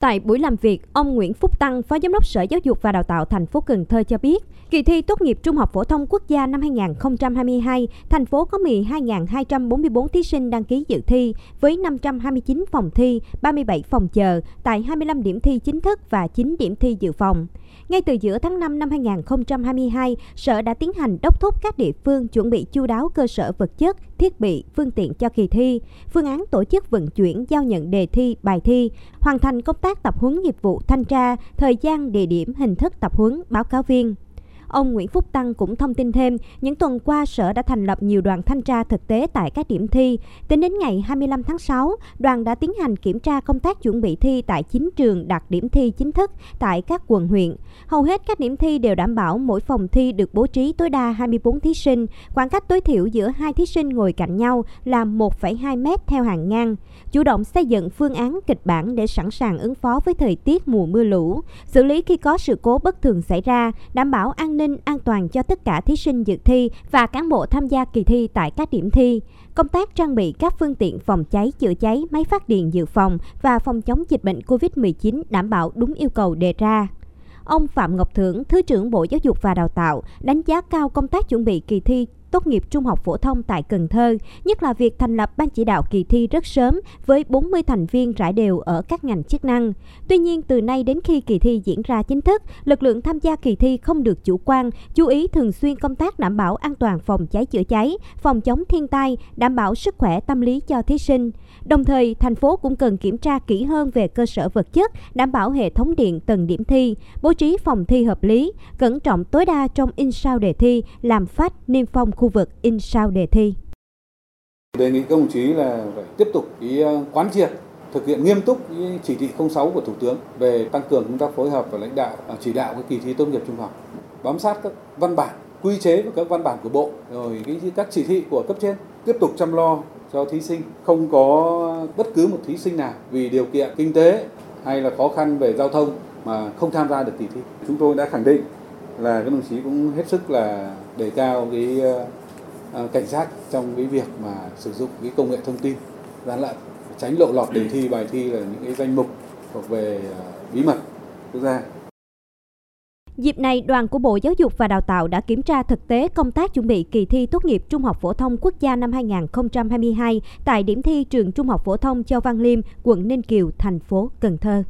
Tại buổi làm việc, ông Nguyễn Phúc Tăng, Phó Giám đốc Sở Giáo dục và Đào tạo thành phố Cần Thơ cho biết, kỳ thi tốt nghiệp trung học phổ thông quốc gia năm 2022, thành phố có 12.244 thí sinh đăng ký dự thi với 529 phòng thi, 37 phòng chờ tại 25 điểm thi chính thức và 9 điểm thi dự phòng. Ngay từ giữa tháng 5 năm 2022, Sở đã tiến hành đốc thúc các địa phương chuẩn bị chu đáo cơ sở vật chất, thiết bị, phương tiện cho kỳ thi, phương án tổ chức vận chuyển, giao nhận đề thi, bài thi, hoàn thành công tác tập huấn nghiệp vụ thanh tra, thời gian, địa điểm, hình thức tập huấn, báo cáo viên. Ông Nguyễn Phúc Tăng cũng thông tin thêm, những tuần qua Sở đã thành lập nhiều đoàn thanh tra thực tế tại các điểm thi. Tính đến ngày 25 tháng 6, đoàn đã tiến hành kiểm tra công tác chuẩn bị thi tại 9 trường đạt điểm thi chính thức tại các quận huyện. Hầu hết các điểm thi đều đảm bảo mỗi phòng thi được bố trí tối đa 24 thí sinh, khoảng cách tối thiểu giữa hai thí sinh ngồi cạnh nhau là 1,2m theo hàng ngang. Chủ động xây dựng phương án kịch bản để sẵn sàng ứng phó với thời tiết mùa mưa lũ, xử lý khi có sự cố bất thường xảy ra, đảm bảo an ninh an toàn cho tất cả thí sinh dự thi và cán bộ tham gia kỳ thi tại các điểm thi. Công tác trang bị các phương tiện phòng cháy chữa cháy, máy phát điện dự phòng và phòng chống dịch bệnh COVID-19 đảm bảo đúng yêu cầu đề ra. Ông Phạm Ngọc Thưởng, Thứ trưởng Bộ Giáo dục và Đào tạo, đánh giá cao công tác chuẩn bị kỳ thi tốt nghiệp trung học phổ thông tại Cần Thơ, nhất là việc thành lập ban chỉ đạo kỳ thi rất sớm với 40 thành viên rải đều ở các ngành chức năng. Tuy nhiên, từ nay đến khi kỳ thi diễn ra chính thức, lực lượng tham gia kỳ thi không được chủ quan, chú ý thường xuyên công tác đảm bảo an toàn phòng cháy chữa cháy, phòng chống thiên tai, đảm bảo sức khỏe tâm lý cho thí sinh. Đồng thời, thành phố cũng cần kiểm tra kỹ hơn về cơ sở vật chất, đảm bảo hệ thống điện từng điểm thi, bố trí phòng thi hợp lý, cẩn trọng tối đa trong in sao đề thi, làm phát niêm phong khu vực in sao đề thi. Đề nghị các đồng chí là phải tiếp tục cái ờ, quán triệt thực hiện nghiêm túc chỉ thị 06 của Thủ tướng về tăng cường công tác phối hợp và lãnh đạo ờ, chỉ đạo cái kỳ thi tốt nghiệp trung học, bám sát các văn bản, quy chế và các văn bản của Bộ, rồi cái các chỉ thị của cấp trên, tiếp tục chăm lo cho thí sinh, không có bất cứ một thí sinh nào vì điều kiện kinh tế hay là khó khăn về giao thông mà không tham gia được kỳ thi. Chúng tôi đã khẳng định là các đồng chí cũng hết sức là đề cao cái uh, À, cảnh giác trong cái việc mà sử dụng cái công nghệ thông tin gian lận tránh lộ lọt đề thi bài thi là những cái danh mục thuộc về à, bí mật quốc gia Dịp này, đoàn của Bộ Giáo dục và Đào tạo đã kiểm tra thực tế công tác chuẩn bị kỳ thi tốt nghiệp Trung học phổ thông quốc gia năm 2022 tại điểm thi trường Trung học phổ thông Châu Văn Liêm, quận Ninh Kiều, thành phố Cần Thơ.